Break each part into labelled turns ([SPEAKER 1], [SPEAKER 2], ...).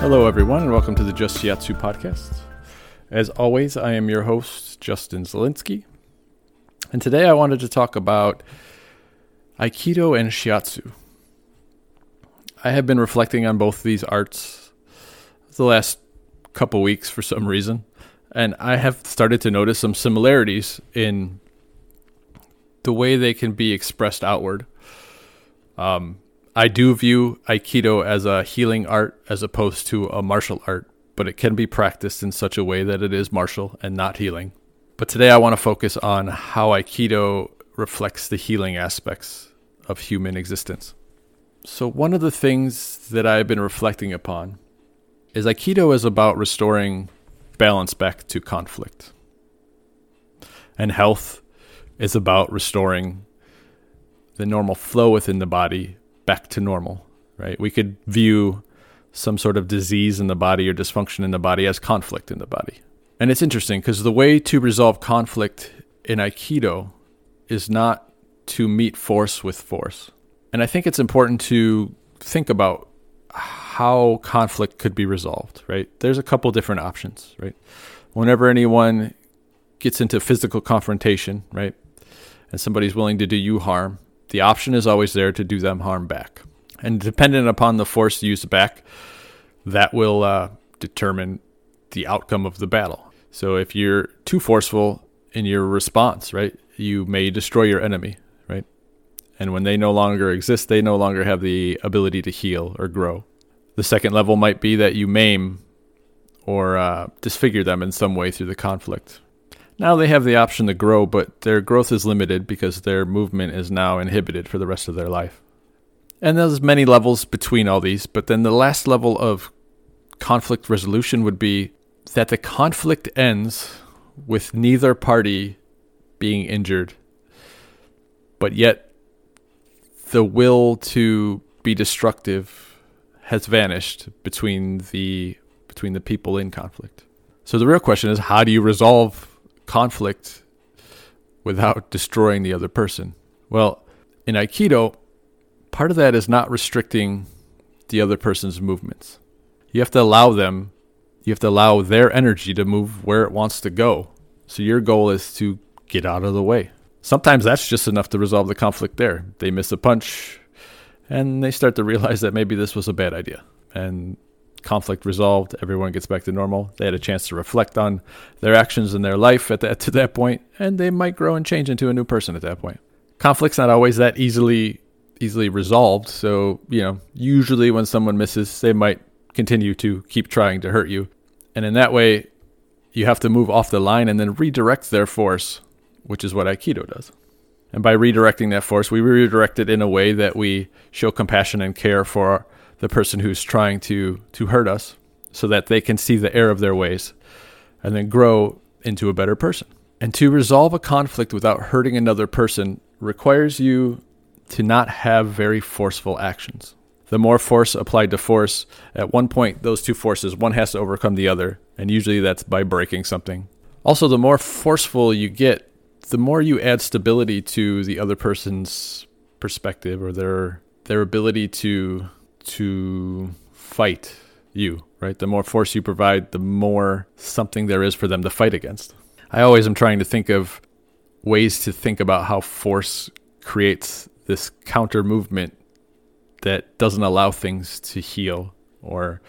[SPEAKER 1] Hello, everyone, and welcome to the Just Shiatsu podcast. As always, I am your host, Justin Zelinsky. And today I wanted to talk about Aikido and Shiatsu. I have been reflecting on both these arts the last couple weeks for some reason, and I have started to notice some similarities in the way they can be expressed outward. Um, I do view Aikido as a healing art as opposed to a martial art, but it can be practiced in such a way that it is martial and not healing. But today I want to focus on how Aikido reflects the healing aspects of human existence. So, one of the things that I've been reflecting upon is Aikido is about restoring balance back to conflict. And health is about restoring the normal flow within the body back to normal, right? We could view some sort of disease in the body or dysfunction in the body as conflict in the body. And it's interesting because the way to resolve conflict in Aikido is not to meet force with force. And I think it's important to think about how conflict could be resolved, right? There's a couple different options, right? Whenever anyone gets into physical confrontation, right, and somebody's willing to do you harm, the option is always there to do them harm back. And dependent upon the force used back, that will uh, determine the outcome of the battle. So if you're too forceful in your response, right, you may destroy your enemy, right? And when they no longer exist, they no longer have the ability to heal or grow. The second level might be that you maim or uh, disfigure them in some way through the conflict, now they have the option to grow, but their growth is limited because their movement is now inhibited for the rest of their life. And there's many levels between all these, but then the last level of conflict resolution would be that the conflict ends with neither party being injured, but yet the will to be destructive has vanished between the between the people in conflict. So the real question is how do you resolve conflict without destroying the other person. Well, in Aikido, part of that is not restricting the other person's movements. You have to allow them, you have to allow their energy to move where it wants to go. So your goal is to get out of the way. Sometimes that's just enough to resolve the conflict there. They miss a punch and they start to realize that maybe this was a bad idea. And conflict resolved, everyone gets back to normal. They had a chance to reflect on their actions in their life at that to that point, and they might grow and change into a new person at that point. Conflict's not always that easily easily resolved, so you know, usually when someone misses, they might continue to keep trying to hurt you. And in that way, you have to move off the line and then redirect their force, which is what Aikido does. And by redirecting that force, we redirect it in a way that we show compassion and care for the person who's trying to to hurt us so that they can see the error of their ways and then grow into a better person. And to resolve a conflict without hurting another person requires you to not have very forceful actions. The more force applied to force, at one point, those two forces, one has to overcome the other, and usually that's by breaking something. Also, the more forceful you get, the more you add stability to the other person's perspective or their their ability to to fight you, right? The more force you provide, the more something there is for them to fight against. I always am trying to think of ways to think about how force creates this counter movement that doesn't allow things to heal or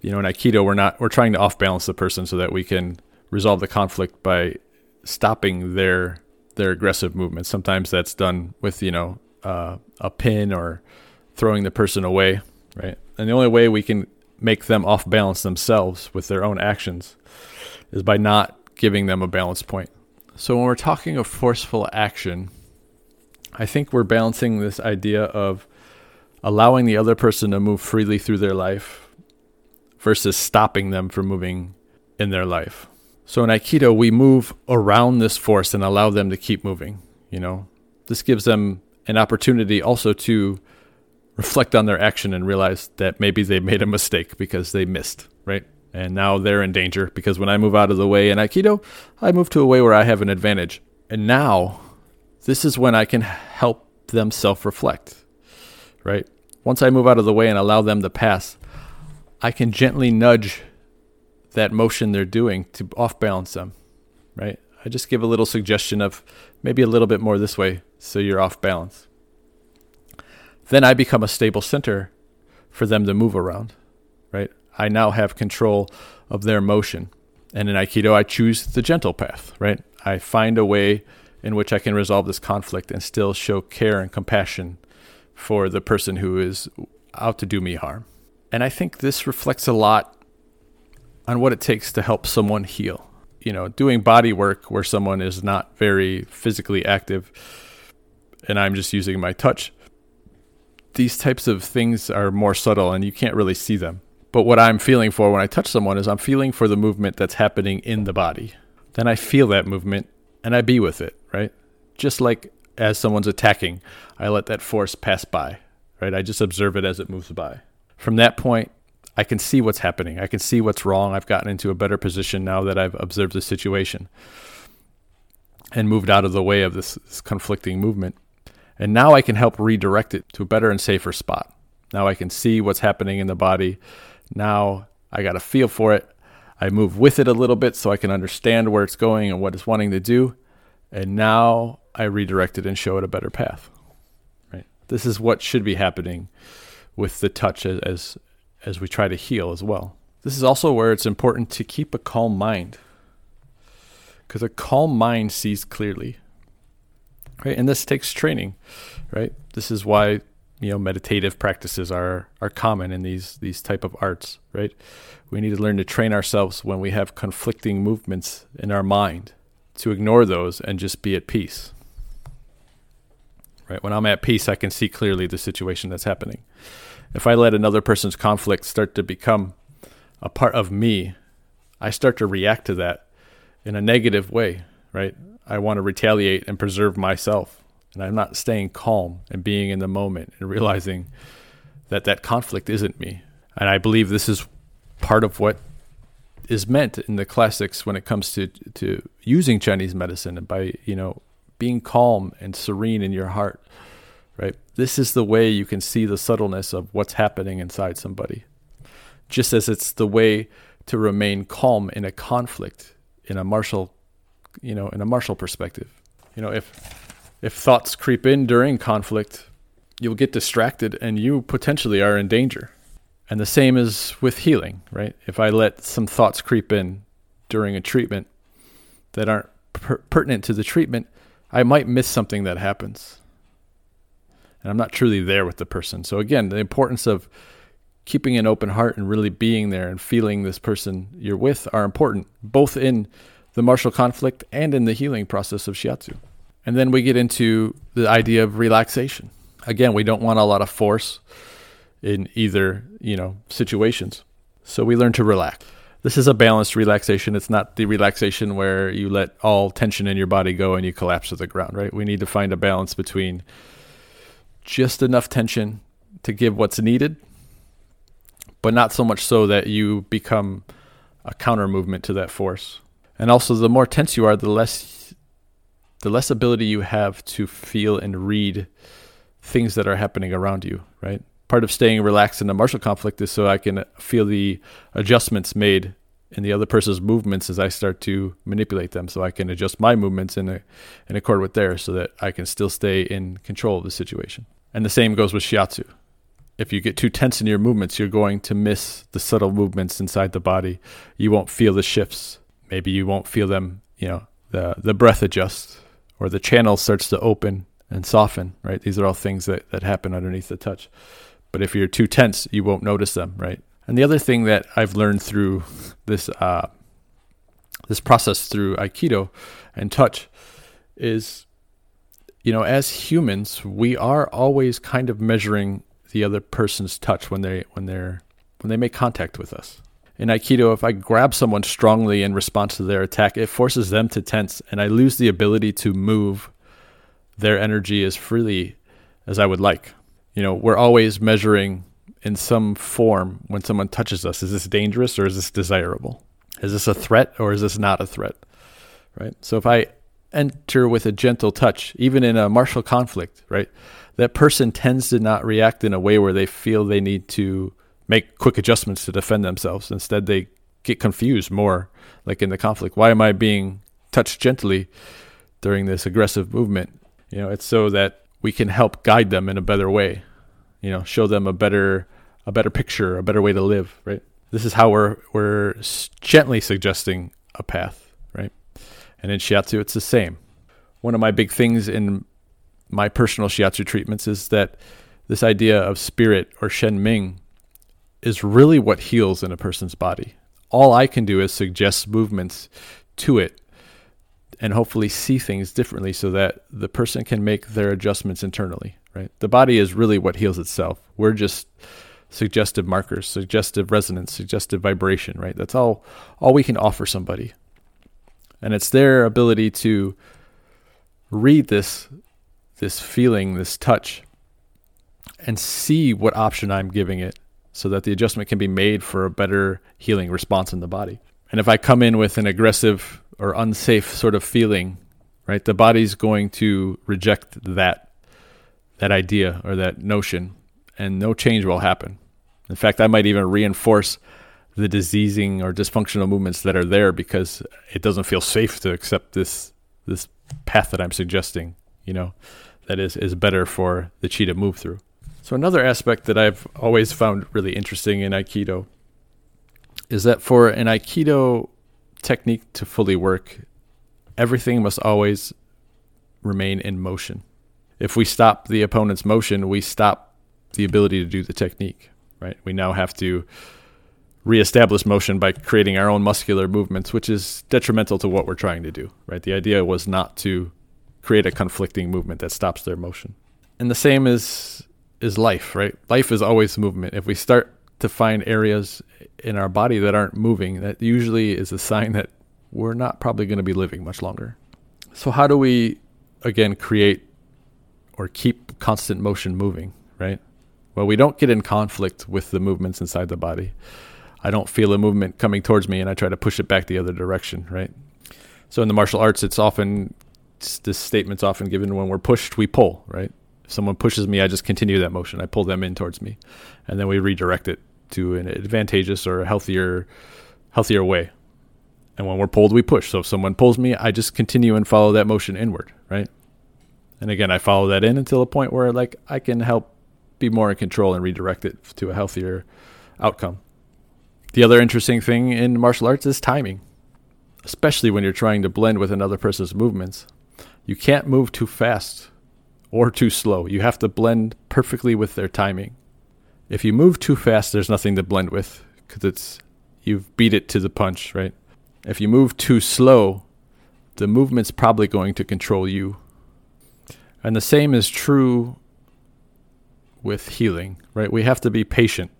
[SPEAKER 1] you know in aikido we're not we're trying to off balance the person so that we can resolve the conflict by stopping their their aggressive movement sometimes that's done with you know uh, a pin or throwing the person away, right? And the only way we can make them off balance themselves with their own actions is by not giving them a balance point. So when we're talking of forceful action, I think we're balancing this idea of allowing the other person to move freely through their life versus stopping them from moving in their life. So in Aikido, we move around this force and allow them to keep moving. You know, this gives them an opportunity also to reflect on their action and realize that maybe they made a mistake because they missed, right? And now they're in danger because when I move out of the way in Aikido, I move to a way where I have an advantage. And now this is when I can help them self reflect, right? Once I move out of the way and allow them to pass, I can gently nudge that motion they're doing to off balance them, right? I just give a little suggestion of maybe a little bit more this way so you're off balance. Then I become a stable center for them to move around, right? I now have control of their motion. And in Aikido, I choose the gentle path, right? I find a way in which I can resolve this conflict and still show care and compassion for the person who is out to do me harm. And I think this reflects a lot on what it takes to help someone heal. You know, doing body work where someone is not very physically active and I'm just using my touch. These types of things are more subtle and you can't really see them. But what I'm feeling for when I touch someone is I'm feeling for the movement that's happening in the body. Then I feel that movement and I be with it, right? Just like as someone's attacking, I let that force pass by, right? I just observe it as it moves by. From that point, I can see what's happening. I can see what's wrong. I've gotten into a better position now that I've observed the situation and moved out of the way of this, this conflicting movement. And now I can help redirect it to a better and safer spot. Now I can see what's happening in the body. Now I got a feel for it. I move with it a little bit so I can understand where it's going and what it's wanting to do. And now I redirect it and show it a better path. Right. This is what should be happening with the touch as, as as we try to heal as well. This is also where it's important to keep a calm mind. Because a calm mind sees clearly. Right? And this takes training, right? This is why you know meditative practices are are common in these these type of arts, right? We need to learn to train ourselves when we have conflicting movements in our mind to ignore those and just be at peace. Right? When I'm at peace, I can see clearly the situation that's happening if I let another person's conflict start to become a part of me, I start to react to that in a negative way, right? I want to retaliate and preserve myself. And I'm not staying calm and being in the moment and realizing that that conflict isn't me. And I believe this is part of what is meant in the classics when it comes to to using Chinese medicine and by, you know, being calm and serene in your heart right? This is the way you can see the subtleness of what's happening inside somebody. Just as it's the way to remain calm in a conflict in a martial, you know, in a martial perspective. You know, if if thoughts creep in during conflict, you'll get distracted and you potentially are in danger. And the same is with healing, right? If I let some thoughts creep in during a treatment that aren't per- pertinent to the treatment, I might miss something that happens and I'm not truly there with the person. So again, the importance of keeping an open heart and really being there and feeling this person you're with are important, both in the martial conflict and in the healing process of shiatsu. And then we get into the idea of relaxation. Again, we don't want a lot of force in either, you know, situations. So we learn to relax. This is a balanced relaxation. It's not the relaxation where you let all tension in your body go and you collapse to the ground, right? We need to find a balance between just enough tension to give what's needed, but not so much so that you become a counter movement to that force. And also, the more tense you are, the less the less ability you have to feel and read things that are happening around you. Right. Part of staying relaxed in a martial conflict is so I can feel the adjustments made in the other person's movements as I start to manipulate them, so I can adjust my movements in a, in accord with theirs, so that I can still stay in control of the situation. And the same goes with shiatsu. If you get too tense in your movements, you're going to miss the subtle movements inside the body. You won't feel the shifts. Maybe you won't feel them, you know, the, the breath adjusts or the channel starts to open and soften, right? These are all things that, that happen underneath the touch. But if you're too tense, you won't notice them, right? And the other thing that I've learned through this uh, this process through Aikido and touch is you know, as humans, we are always kind of measuring the other person's touch when they when they're when they make contact with us. In Aikido, if I grab someone strongly in response to their attack, it forces them to tense, and I lose the ability to move their energy as freely as I would like. You know, we're always measuring in some form when someone touches us. Is this dangerous or is this desirable? Is this a threat or is this not a threat? Right? So if I enter with a gentle touch, even in a martial conflict, right? That person tends to not react in a way where they feel they need to make quick adjustments to defend themselves. Instead, they get confused more, like in the conflict. Why am I being touched gently during this aggressive movement? You know, it's so that we can help guide them in a better way. You know, show them a better a better picture, a better way to live, right? This is how we're we're gently suggesting a path, right? And in shiatsu it's the same. One of my big things in my personal shiatsu treatments is that this idea of spirit or shen ming is really what heals in a person's body. All I can do is suggest movements to it and hopefully see things differently so that the person can make their adjustments internally, right? The body is really what heals itself. We're just suggestive markers, suggestive resonance, suggestive vibration, right? That's all all we can offer somebody. And it's their ability to read this this feeling, this touch and see what option I'm giving it so that the adjustment can be made for a better healing response in the body. And if I come in with an aggressive or unsafe sort of feeling, right, the body's going to reject that that idea or that notion and no change will happen. In fact, I might even reinforce the diseasing or dysfunctional movements that are there because it doesn't feel safe to accept this this path that I'm suggesting, you know, that is is better for the chi to move through. So another aspect that I've always found really interesting in aikido is that for an aikido technique to fully work, everything must always remain in motion. If we stop the opponent's motion, we stop the ability to do the technique right? We now have to reestablish motion by creating our own muscular movements, which is detrimental to what we're trying to do, right? The idea was not to create a conflicting movement that stops their motion. And the same is is life, right? Life is always movement. If we start to find areas in our body that aren't moving, that usually is a sign that we're not probably going to be living much longer. So how do we again create or keep constant motion moving, right? Well, we don't get in conflict with the movements inside the body. I don't feel a movement coming towards me and I try to push it back the other direction, right? So in the martial arts, it's often, this statement's often given when we're pushed, we pull, right? If someone pushes me, I just continue that motion. I pull them in towards me. And then we redirect it to an advantageous or healthier, healthier way. And when we're pulled, we push. So if someone pulls me, I just continue and follow that motion inward, right? And again, I follow that in until a point where like I can help be more in control and redirect it to a healthier outcome. The other interesting thing in martial arts is timing, especially when you're trying to blend with another person's movements. You can't move too fast or too slow. You have to blend perfectly with their timing. If you move too fast, there's nothing to blend with because it's you've beat it to the punch, right? If you move too slow, the movement's probably going to control you. And the same is true with healing, right? We have to be patient.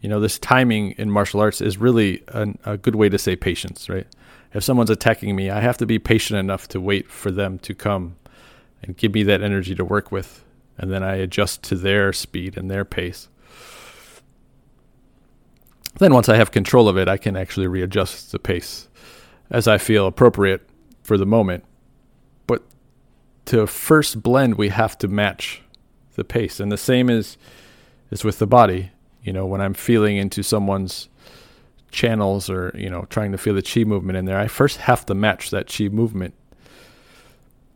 [SPEAKER 1] You know, this timing in martial arts is really an, a good way to say patience, right? If someone's attacking me, I have to be patient enough to wait for them to come and give me that energy to work with. And then I adjust to their speed and their pace. Then, once I have control of it, I can actually readjust the pace as I feel appropriate for the moment. But to first blend, we have to match the pace. And the same is is with the body. You know, when I'm feeling into someone's channels or, you know, trying to feel the chi movement in there, I first have to match that chi movement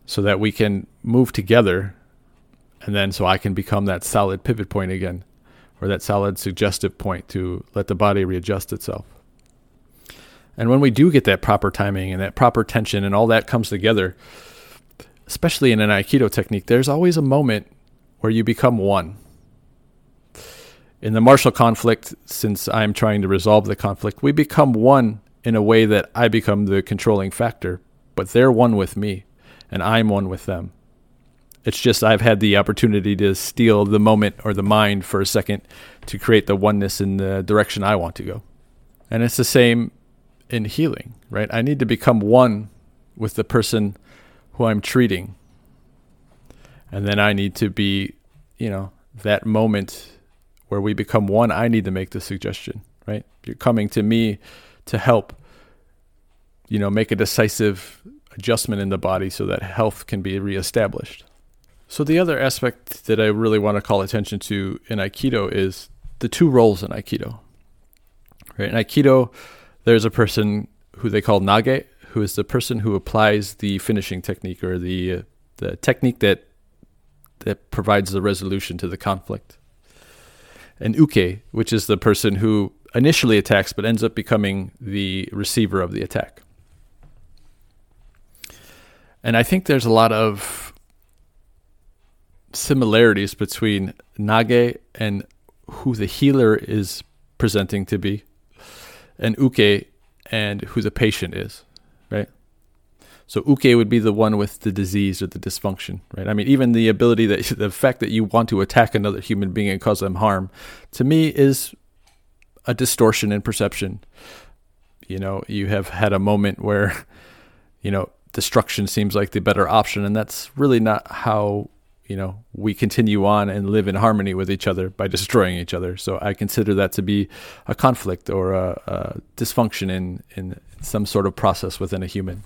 [SPEAKER 1] so that we can move together and then so I can become that solid pivot point again or that solid suggestive point to let the body readjust itself. And when we do get that proper timing and that proper tension and all that comes together, especially in an Aikido technique, there's always a moment where you become one. In the martial conflict, since I'm trying to resolve the conflict, we become one in a way that I become the controlling factor, but they're one with me, and I'm one with them. It's just I've had the opportunity to steal the moment or the mind for a second to create the oneness in the direction I want to go. And it's the same in healing, right? I need to become one with the person who I'm treating and then I need to be, you know, that moment where we become one. I need to make the suggestion, right? You're coming to me to help, you know, make a decisive adjustment in the body so that health can be reestablished. So the other aspect that I really want to call attention to in Aikido is the two roles in Aikido. Right? In Aikido, there's a person who they call Nage, who is the person who applies the finishing technique or the uh, the technique that that provides the resolution to the conflict. And Uke, which is the person who initially attacks but ends up becoming the receiver of the attack. And I think there's a lot of similarities between Nage and who the healer is presenting to be, and Uke and who the patient is, right? So Uke would be the one with the disease or the dysfunction, right? I mean, even the ability that the fact that you want to attack another human being and cause them harm, to me, is a distortion in perception. You know, you have had a moment where, you know, destruction seems like the better option, and that's really not how you know we continue on and live in harmony with each other by destroying each other. So I consider that to be a conflict or a, a dysfunction in in some sort of process within a human.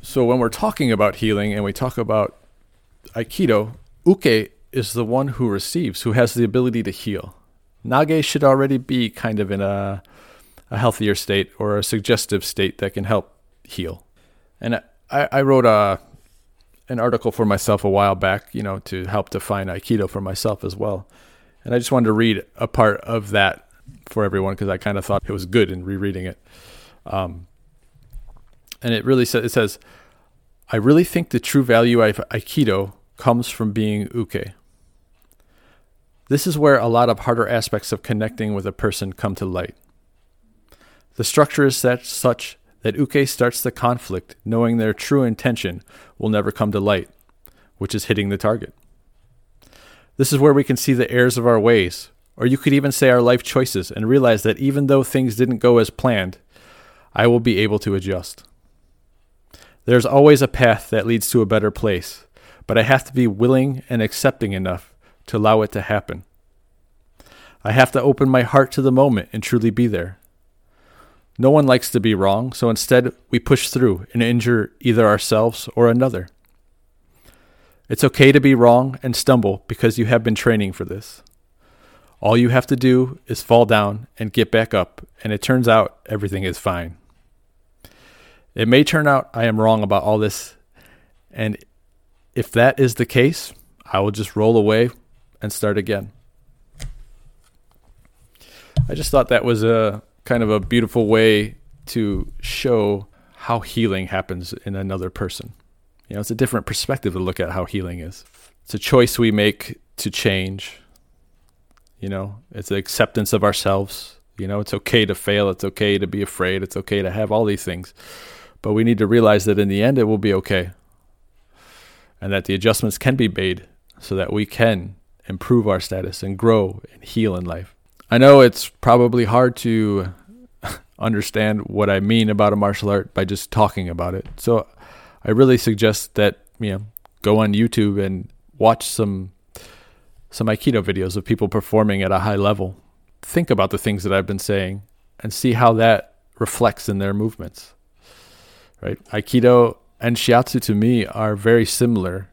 [SPEAKER 1] So when we're talking about healing and we talk about Aikido, Uke is the one who receives, who has the ability to heal. Nage should already be kind of in a, a healthier state or a suggestive state that can help heal. And I, I wrote a an article for myself a while back, you know, to help define Aikido for myself as well. And I just wanted to read a part of that for everyone because I kind of thought it was good in rereading it. Um, and it really says it says, I really think the true value of Aikido comes from being uke. This is where a lot of harder aspects of connecting with a person come to light. The structure is such that Uke starts the conflict knowing their true intention will never come to light, which is hitting the target. This is where we can see the errors of our ways, or you could even say our life choices, and realize that even though things didn't go as planned, I will be able to adjust. There's always a path that leads to a better place, but I have to be willing and accepting enough to allow it to happen. I have to open my heart to the moment and truly be there. No one likes to be wrong, so instead we push through and injure either ourselves or another. It's okay to be wrong and stumble because you have been training for this. All you have to do is fall down and get back up, and it turns out everything is fine. It may turn out I am wrong about all this, and if that is the case, I will just roll away and start again. I just thought that was a kind of a beautiful way to show how healing happens in another person. You know, it's a different perspective to look at how healing is. It's a choice we make to change. You know, it's the acceptance of ourselves. You know, it's okay to fail. It's okay to be afraid. It's okay to have all these things. But we need to realize that in the end, it will be okay. And that the adjustments can be made so that we can improve our status and grow and heal in life. I know it's probably hard to understand what I mean about a martial art by just talking about it. So I really suggest that, you know, go on YouTube and watch some some aikido videos of people performing at a high level. Think about the things that I've been saying and see how that reflects in their movements. Right? Aikido and shiatsu to me are very similar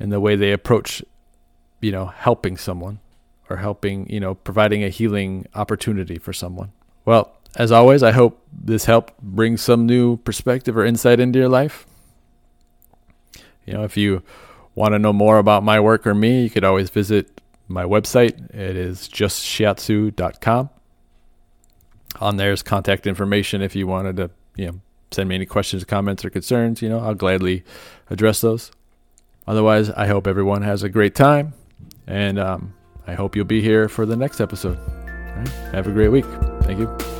[SPEAKER 1] in the way they approach, you know, helping someone or helping, you know, providing a healing opportunity for someone. Well, as always, I hope this helped bring some new perspective or insight into your life. You know, if you want to know more about my work or me, you could always visit my website. It is justshiatsu.com. On there's contact information if you wanted to, you know, send me any questions, comments, or concerns. You know, I'll gladly address those. Otherwise, I hope everyone has a great time, and um, I hope you'll be here for the next episode. Have a great week. Thank you.